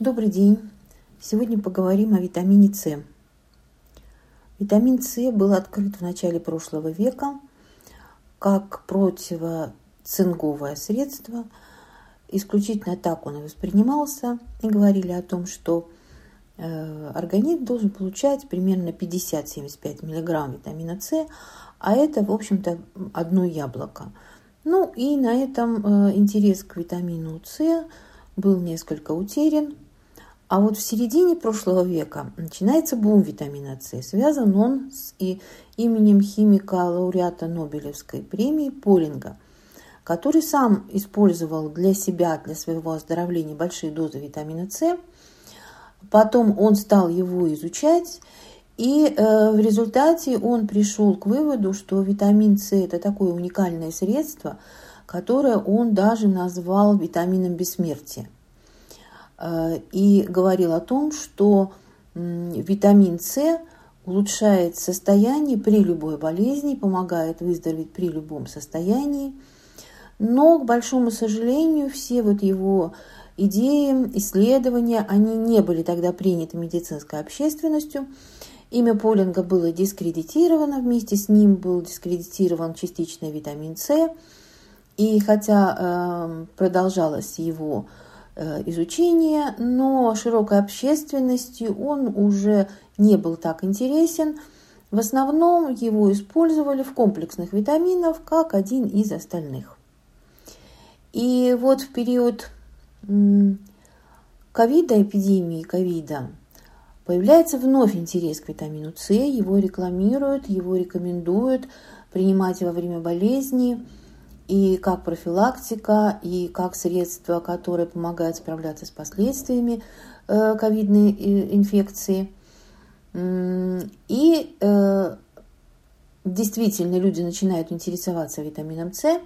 Добрый день. Сегодня поговорим о витамине С. Витамин С был открыт в начале прошлого века как противоцинковое средство. Исключительно так он и воспринимался. И говорили о том, что э, организм должен получать примерно 50-75 мг витамина С, а это, в общем-то, одно яблоко. Ну и на этом э, интерес к витамину С был несколько утерян. А вот в середине прошлого века начинается бум витамина С. Связан он с и именем химика-лауреата Нобелевской премии Полинга, который сам использовал для себя, для своего оздоровления большие дозы витамина С. Потом он стал его изучать, и э, в результате он пришел к выводу, что витамин С – это такое уникальное средство, которое он даже назвал витамином бессмертия. Э, и говорил о том, что витамин С улучшает состояние при любой болезни, помогает выздороветь при любом состоянии. Но, к большому сожалению, все вот его идеи, исследования, они не были тогда приняты медицинской общественностью. Имя Полинга было дискредитировано, вместе с ним был дискредитирован частично витамин С. И хотя э, продолжалось его изучения, но широкой общественности он уже не был так интересен. В основном его использовали в комплексных витаминах как один из остальных. И вот в период ковида, эпидемии ковида, появляется вновь интерес к витамину С, его рекламируют, его рекомендуют принимать во время болезни – и как профилактика, и как средство, которое помогает справляться с последствиями э, ковидной э, инфекции. И э, действительно люди начинают интересоваться витамином С,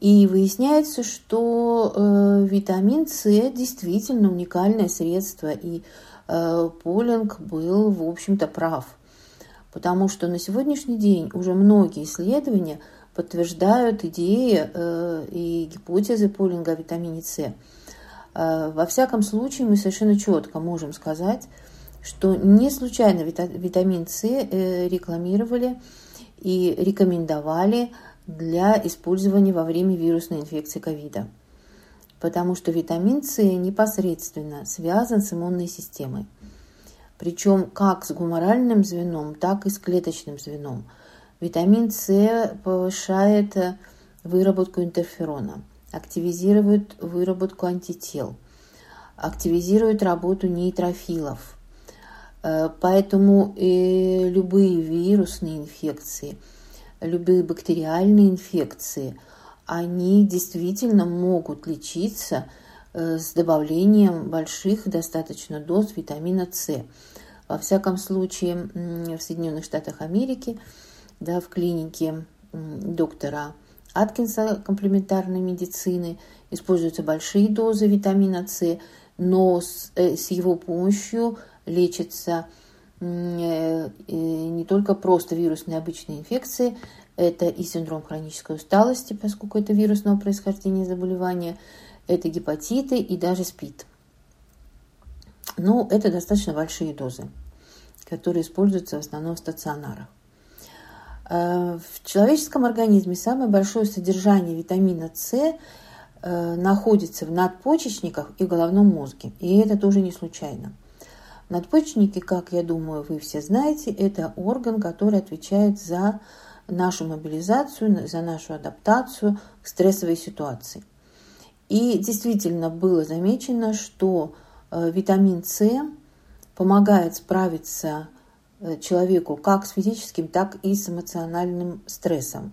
и выясняется, что витамин С действительно уникальное средство, и Полинг был, в общем-то, прав. Потому что на сегодняшний день уже многие исследования – подтверждают идеи э, и гипотезы Полинга о витамине С. Э, во всяком случае, мы совершенно четко можем сказать, что не случайно витамин С э, рекламировали и рекомендовали для использования во время вирусной инфекции ковида. Потому что витамин С непосредственно связан с иммунной системой. Причем как с гуморальным звеном, так и с клеточным звеном – Витамин С повышает э, выработку интерферона, активизирует выработку антител, активизирует работу нейтрофилов. Э, поэтому и любые вирусные инфекции, любые бактериальные инфекции, они действительно могут лечиться э, с добавлением больших достаточно доз витамина С. Во всяком случае, в Соединенных Штатах Америки – да, в клинике доктора Аткинса комплементарной медицины используются большие дозы витамина С, но с, э, с его помощью лечится э, не только просто вирусные обычные инфекции, это и синдром хронической усталости, поскольку это вирусного происхождения заболевания, это гепатиты и даже СПИД. Но это достаточно большие дозы, которые используются в основном в стационарах. Э, в человеческом организме самое большое содержание витамина С э, находится в надпочечниках и головном мозге. И это тоже не случайно. Надпочечники, как я думаю, вы все знаете, это орган, который отвечает за нашу мобилизацию, за нашу адаптацию к стрессовой ситуации. И действительно было замечено, что э, витамин С помогает справиться человеку как с физическим, так и с эмоциональным стрессом.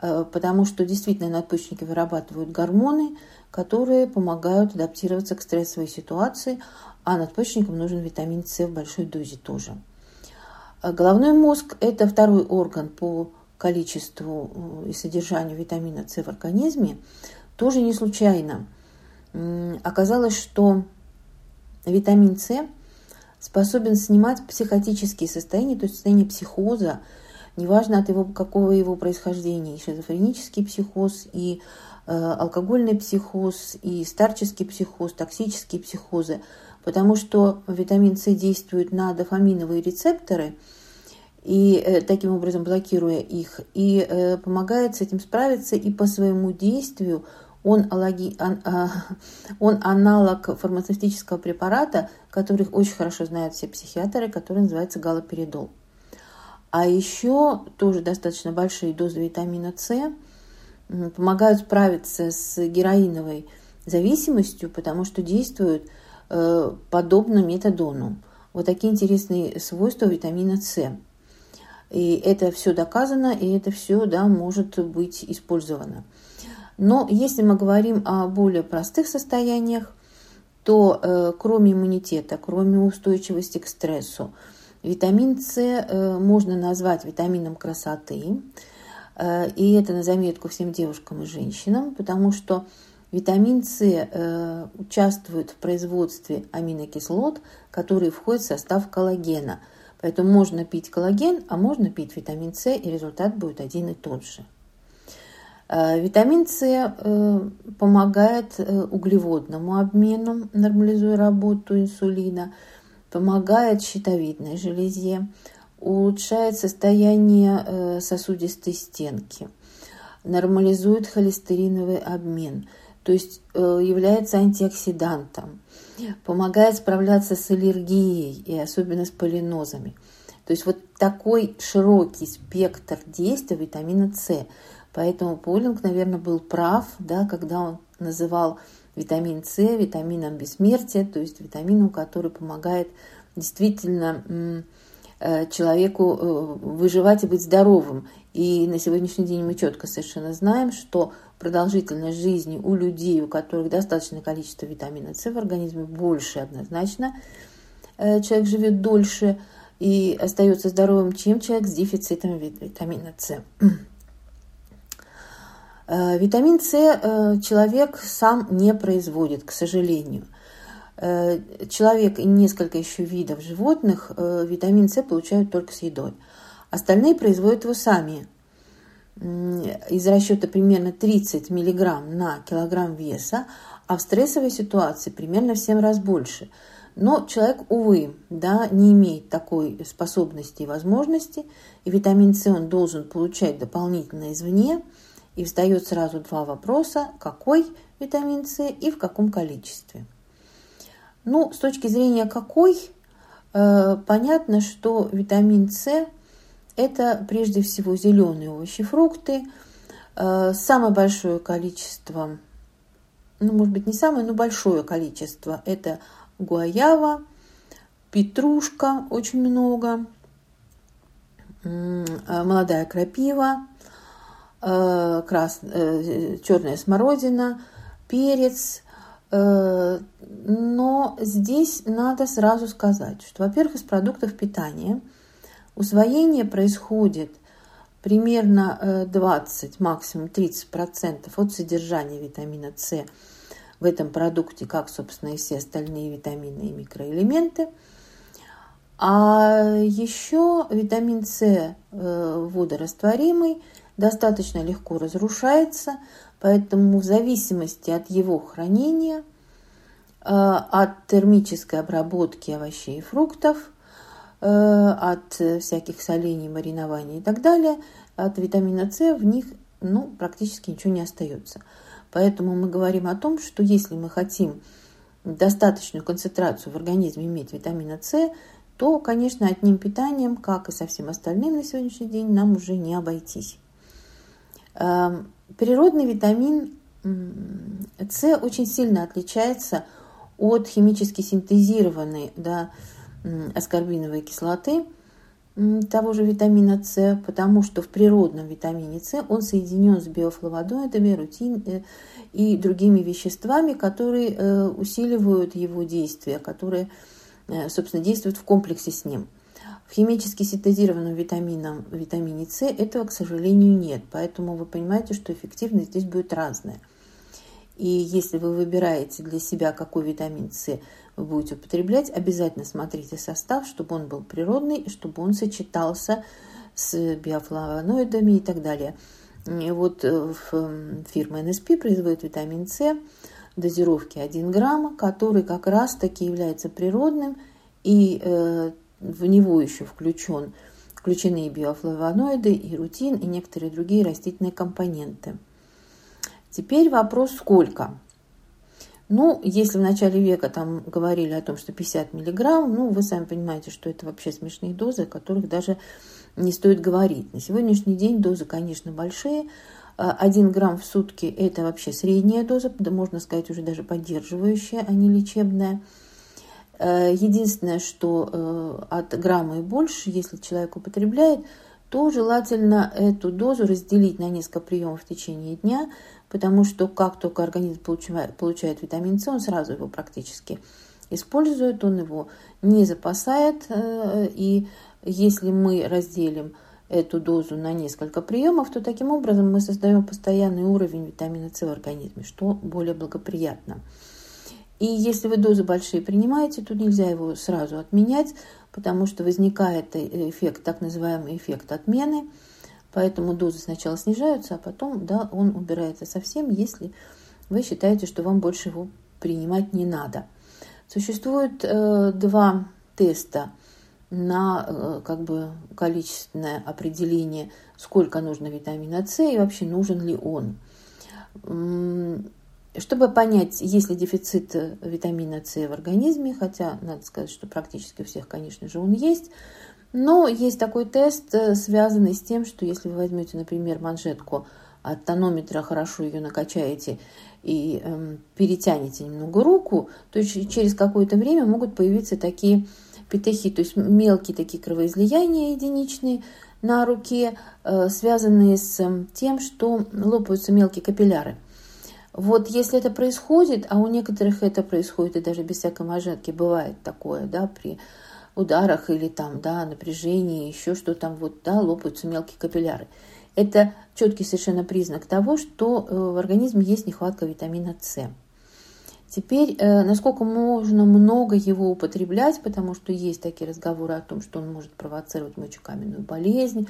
Э, потому что действительно надпочечники вырабатывают гормоны, которые помогают адаптироваться к стрессовой ситуации, а надпочечникам нужен витамин С в большой дозе тоже. Э, головной мозг – это второй орган по количеству и содержанию витамина С в организме. Тоже не случайно. Оказалось, что витамин С – способен снимать психотические состояния, то есть состояние психоза, неважно от его, какого его происхождения, и шизофренический психоз, и алкогольный психоз и старческий психоз, токсические психозы, потому что витамин С действует на дофаминовые рецепторы – и э, таким образом блокируя их, и э, помогает с этим справиться, и по своему действию он, аллоги, он, а, он аналог фармацевтического препарата, который очень хорошо знают все психиатры, который называется галоперидол. А еще тоже достаточно большие дозы витамина С помогают справиться с героиновой зависимостью, потому что действуют э, подобно метадону. Вот такие интересные свойства витамина С. И это все доказано, и это все да, может быть использовано. Но если мы говорим о более простых состояниях, то э, кроме иммунитета, кроме устойчивости к стрессу, витамин С э, можно назвать витамином красоты. Э, и это на заметку всем девушкам и женщинам, потому что витамин С э, участвует в производстве аминокислот, которые входят в состав коллагена – Поэтому можно пить коллаген, а можно пить витамин С, и результат будет один и тот же. Э, витамин С э, помогает э, углеводному обмену, нормализуя работу инсулина, помогает щитовидной железе, улучшает состояние сосудистой стенки, нормализует холестериновый обмен, то есть является антиоксидантом, помогает справляться с аллергией и особенно с полинозами. То есть вот такой широкий спектр действия витамина С. Поэтому Полинг, наверное, был прав, да, когда он называл витамин С витамином бессмертия, то есть витамином, который помогает действительно э, человеку э, выживать и быть здоровым. И на сегодняшний день мы четко совершенно знаем, что продолжительность жизни у людей, у которых достаточное количество витамина С в организме, больше однозначно. Э, человек живет дольше и остается здоровым, чем человек с дефицитом витамина С. Э, витамин С э, человек сам не производит, к сожалению. Человек и несколько еще видов животных витамин С получают только с едой. Остальные производят его сами из расчета примерно 30 мг на килограмм веса, а в стрессовой ситуации примерно в 7 раз больше. Но человек, увы, да, не имеет такой способности и возможности, и витамин С он должен получать дополнительно извне. И встает сразу два вопроса, какой витамин С и в каком количестве. Ну, с точки зрения какой, э, понятно, что витамин С это прежде всего зеленые овощи, фрукты. Э, самое большое количество, ну, может быть, не самое, но большое количество – это гуаява, петрушка очень много, э, молодая крапива, крас... черная смородина, перец. Но здесь надо сразу сказать, что, во-первых, из продуктов питания – Усвоение происходит примерно 20, э, максимум 30% от содержания витамина С в этом продукте, как, собственно, и все остальные витамины и микроэлементы. А еще витамин С э, водорастворимый, достаточно легко разрушается, поэтому в зависимости от его хранения, э, от термической обработки овощей и фруктов – Э, от всяких солений, маринований и так далее, от витамина С в них ну, практически ничего не остается. Поэтому мы говорим о том, что если мы хотим достаточную концентрацию в организме иметь витамина С, то, конечно, одним питанием, как и со всем остальным на сегодняшний день, нам уже не обойтись. Эм, природный витамин С очень сильно отличается от химически синтезированной да, аскорбиновой кислоты, того же витамина С, потому что в природном витамине С он соединен с биофлавоноидами, рутин э, и другими веществами, которые э, усиливают его действие, которые, э, собственно, действуют в комплексе с ним. В химически синтезированном витамином, витамине С этого, к сожалению, нет, поэтому вы понимаете, что эффективность здесь будет разная. И если вы выбираете для себя, какой витамин С вы будете употреблять, обязательно смотрите состав, чтобы он был природный, чтобы он сочетался с биофлавоноидами и так далее. И вот фирма NSP производит витамин С дозировки 1 грамм, который как раз-таки является природным, и в него еще включен, включены и биофлавоноиды, и рутин, и некоторые другие растительные компоненты. Теперь вопрос сколько? Ну, если в начале века там говорили о том, что 50 миллиграмм, ну, вы сами понимаете, что это вообще смешные дозы, о которых даже не стоит говорить. На сегодняшний день дозы, конечно, большие. 1 грамм в сутки – это вообще средняя доза, можно сказать, уже даже поддерживающая, а не лечебная. Э, единственное, что э, от грамма и больше, если человек употребляет, то желательно эту дозу разделить на несколько приемов в течение дня, потому что как только организм получает, витамин С, он сразу его практически использует, он его не запасает, э, и если мы разделим эту дозу на несколько приемов, то таким образом мы создаем постоянный уровень витамина С в организме, что более благоприятно. И если вы дозы большие принимаете, то нельзя его сразу отменять, потому что возникает эффект, так называемый эффект отмены – Поэтому дозы сначала снижаются, а потом да, он убирается совсем, если вы считаете, что вам больше его принимать не надо. Существует э, два теста на э, как бы количественное определение, сколько нужно витамина С и вообще нужен ли он. Чтобы понять, есть ли дефицит витамина С в организме, хотя надо сказать, что практически у всех, конечно же, он есть, но есть такой тест, э, связанный с тем, что если вы возьмете, например, манжетку от тонометра, хорошо ее накачаете и э, перетянете немного руку, то через какое-то время могут появиться такие петехи, то есть мелкие такие кровоизлияния единичные на руке, э, связанные с эм, тем, что лопаются мелкие капилляры. Вот если это происходит, а у некоторых это происходит и даже без всякой манжетки, бывает такое, да, при ударах или там, да, напряжении, еще что там, вот, да, лопаются мелкие капилляры. Это четкий совершенно признак того, что э, в организме есть нехватка витамина С. Теперь, э, насколько можно много его употреблять, потому что есть такие разговоры о том, что он может провоцировать мочекаменную болезнь,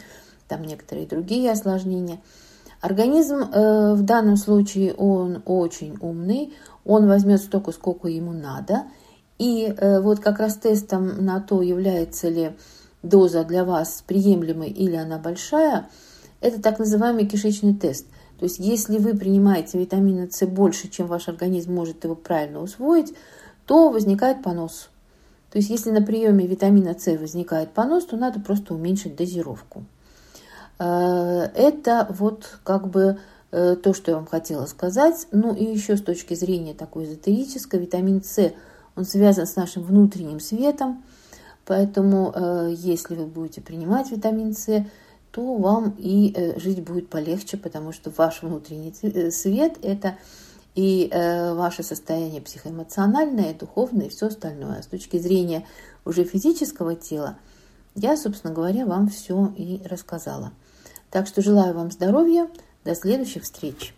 там некоторые другие осложнения. Организм э, в данном случае он очень умный, он возьмет столько, сколько ему надо – и э, вот как раз тестом на то, является ли доза для вас приемлемой или она большая, это так называемый кишечный тест. То есть если вы принимаете витамина С больше, чем ваш организм может его правильно усвоить, то возникает понос. То есть если на приеме витамина С возникает понос, то надо просто уменьшить дозировку. Э, это вот как бы э, то, что я вам хотела сказать. Ну и еще с точки зрения такой эзотерической, витамин С – он связан с нашим внутренним светом, поэтому э, если вы будете принимать витамин С, то вам и жить будет полегче, потому что ваш внутренний свет – это и ваше состояние психоэмоциональное, духовное и все остальное. А с точки зрения уже физического тела, я, собственно говоря, вам все и рассказала. Так что желаю вам здоровья, до следующих встреч.